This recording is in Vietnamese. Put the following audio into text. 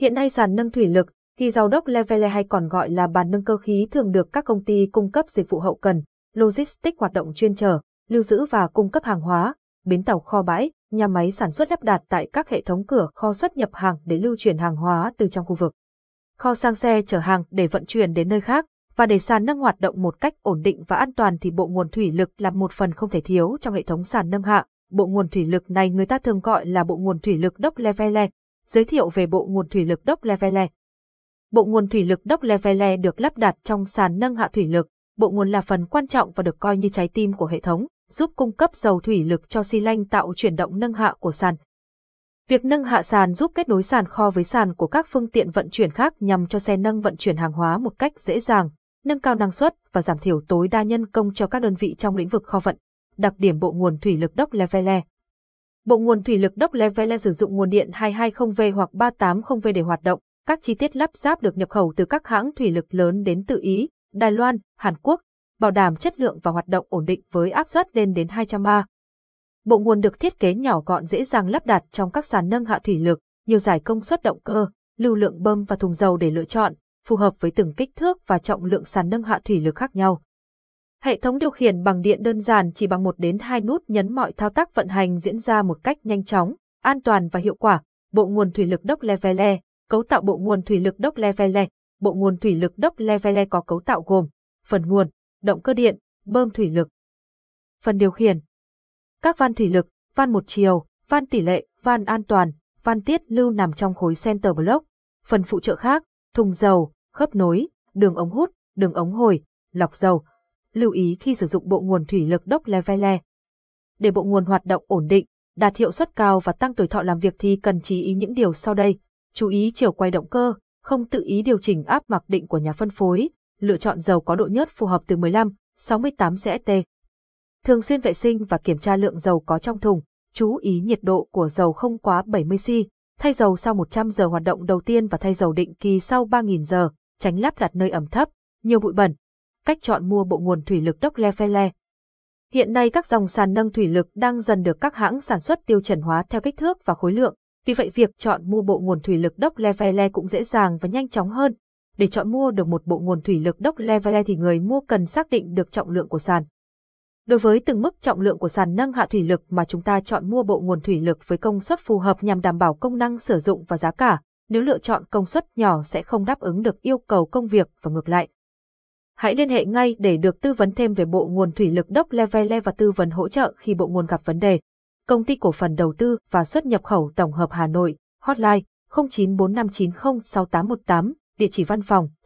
Hiện nay sàn nâng thủy lực, kỳ giao đốc Levele hay còn gọi là bàn nâng cơ khí thường được các công ty cung cấp dịch vụ hậu cần, logistics hoạt động chuyên trở, lưu giữ và cung cấp hàng hóa, bến tàu kho bãi, nhà máy sản xuất lắp đặt tại các hệ thống cửa kho xuất nhập hàng để lưu chuyển hàng hóa từ trong khu vực. Kho sang xe chở hàng để vận chuyển đến nơi khác, và để sàn nâng hoạt động một cách ổn định và an toàn thì bộ nguồn thủy lực là một phần không thể thiếu trong hệ thống sàn nâng hạ. Bộ nguồn thủy lực này người ta thường gọi là bộ nguồn thủy lực Đốc Levele. Giới thiệu về bộ nguồn thủy lực Đốc Levele. Bộ nguồn thủy lực Đốc Levele được lắp đặt trong sàn nâng hạ thủy lực. Bộ nguồn là phần quan trọng và được coi như trái tim của hệ thống, giúp cung cấp dầu thủy lực cho xi lanh tạo chuyển động nâng hạ của sàn. Việc nâng hạ sàn giúp kết nối sàn kho với sàn của các phương tiện vận chuyển khác nhằm cho xe nâng vận chuyển hàng hóa một cách dễ dàng, nâng cao năng suất và giảm thiểu tối đa nhân công cho các đơn vị trong lĩnh vực kho vận. Đặc điểm bộ nguồn thủy lực Đốc Levele Bộ nguồn thủy lực Đốc Levele sử dụng nguồn điện 220V hoặc 380V để hoạt động. Các chi tiết lắp ráp được nhập khẩu từ các hãng thủy lực lớn đến từ Ý, Đài Loan, Hàn Quốc, bảo đảm chất lượng và hoạt động ổn định với áp suất lên đến 200 bar. Bộ nguồn được thiết kế nhỏ gọn dễ dàng lắp đặt trong các sàn nâng hạ thủy lực, nhiều giải công suất động cơ, lưu lượng bơm và thùng dầu để lựa chọn, phù hợp với từng kích thước và trọng lượng sàn nâng hạ thủy lực khác nhau. Hệ thống điều khiển bằng điện đơn giản chỉ bằng một đến hai nút nhấn mọi thao tác vận hành diễn ra một cách nhanh chóng, an toàn và hiệu quả. Bộ nguồn thủy lực Đốc Levele, cấu tạo bộ nguồn thủy lực Đốc Levele. Bộ nguồn thủy lực Đốc Levele có cấu tạo gồm phần nguồn, động cơ điện, bơm thủy lực. Phần điều khiển. Các van thủy lực, van một chiều, van tỷ lệ, van an toàn, van tiết lưu nằm trong khối center block. Phần phụ trợ khác, thùng dầu, khớp nối, đường ống hút, đường ống hồi, lọc dầu. Lưu ý khi sử dụng bộ nguồn thủy lực đốc Levele. Để bộ nguồn hoạt động ổn định, đạt hiệu suất cao và tăng tuổi thọ làm việc thì cần chú ý những điều sau đây. Chú ý chiều quay động cơ, không tự ý điều chỉnh áp mặc định của nhà phân phối, lựa chọn dầu có độ nhớt phù hợp từ 15, 68 CST. Thường xuyên vệ sinh và kiểm tra lượng dầu có trong thùng, chú ý nhiệt độ của dầu không quá 70 C, thay dầu sau 100 giờ hoạt động đầu tiên và thay dầu định kỳ sau 3.000 giờ, tránh lắp đặt nơi ẩm thấp, nhiều bụi bẩn. Cách chọn mua bộ nguồn thủy lực Đốc Lefele Hiện nay các dòng sàn nâng thủy lực đang dần được các hãng sản xuất tiêu chuẩn hóa theo kích thước và khối lượng, vì vậy việc chọn mua bộ nguồn thủy lực Đốc Levele cũng dễ dàng và nhanh chóng hơn. Để chọn mua được một bộ nguồn thủy lực Đốc Levele thì người mua cần xác định được trọng lượng của sàn. Đối với từng mức trọng lượng của sàn nâng hạ thủy lực mà chúng ta chọn mua bộ nguồn thủy lực với công suất phù hợp nhằm đảm bảo công năng sử dụng và giá cả, nếu lựa chọn công suất nhỏ sẽ không đáp ứng được yêu cầu công việc và ngược lại. Hãy liên hệ ngay để được tư vấn thêm về bộ nguồn thủy lực Đốc Levele và tư vấn hỗ trợ khi bộ nguồn gặp vấn đề. Công ty cổ phần đầu tư và xuất nhập khẩu tổng hợp Hà Nội, hotline 0945906818, địa chỉ văn phòng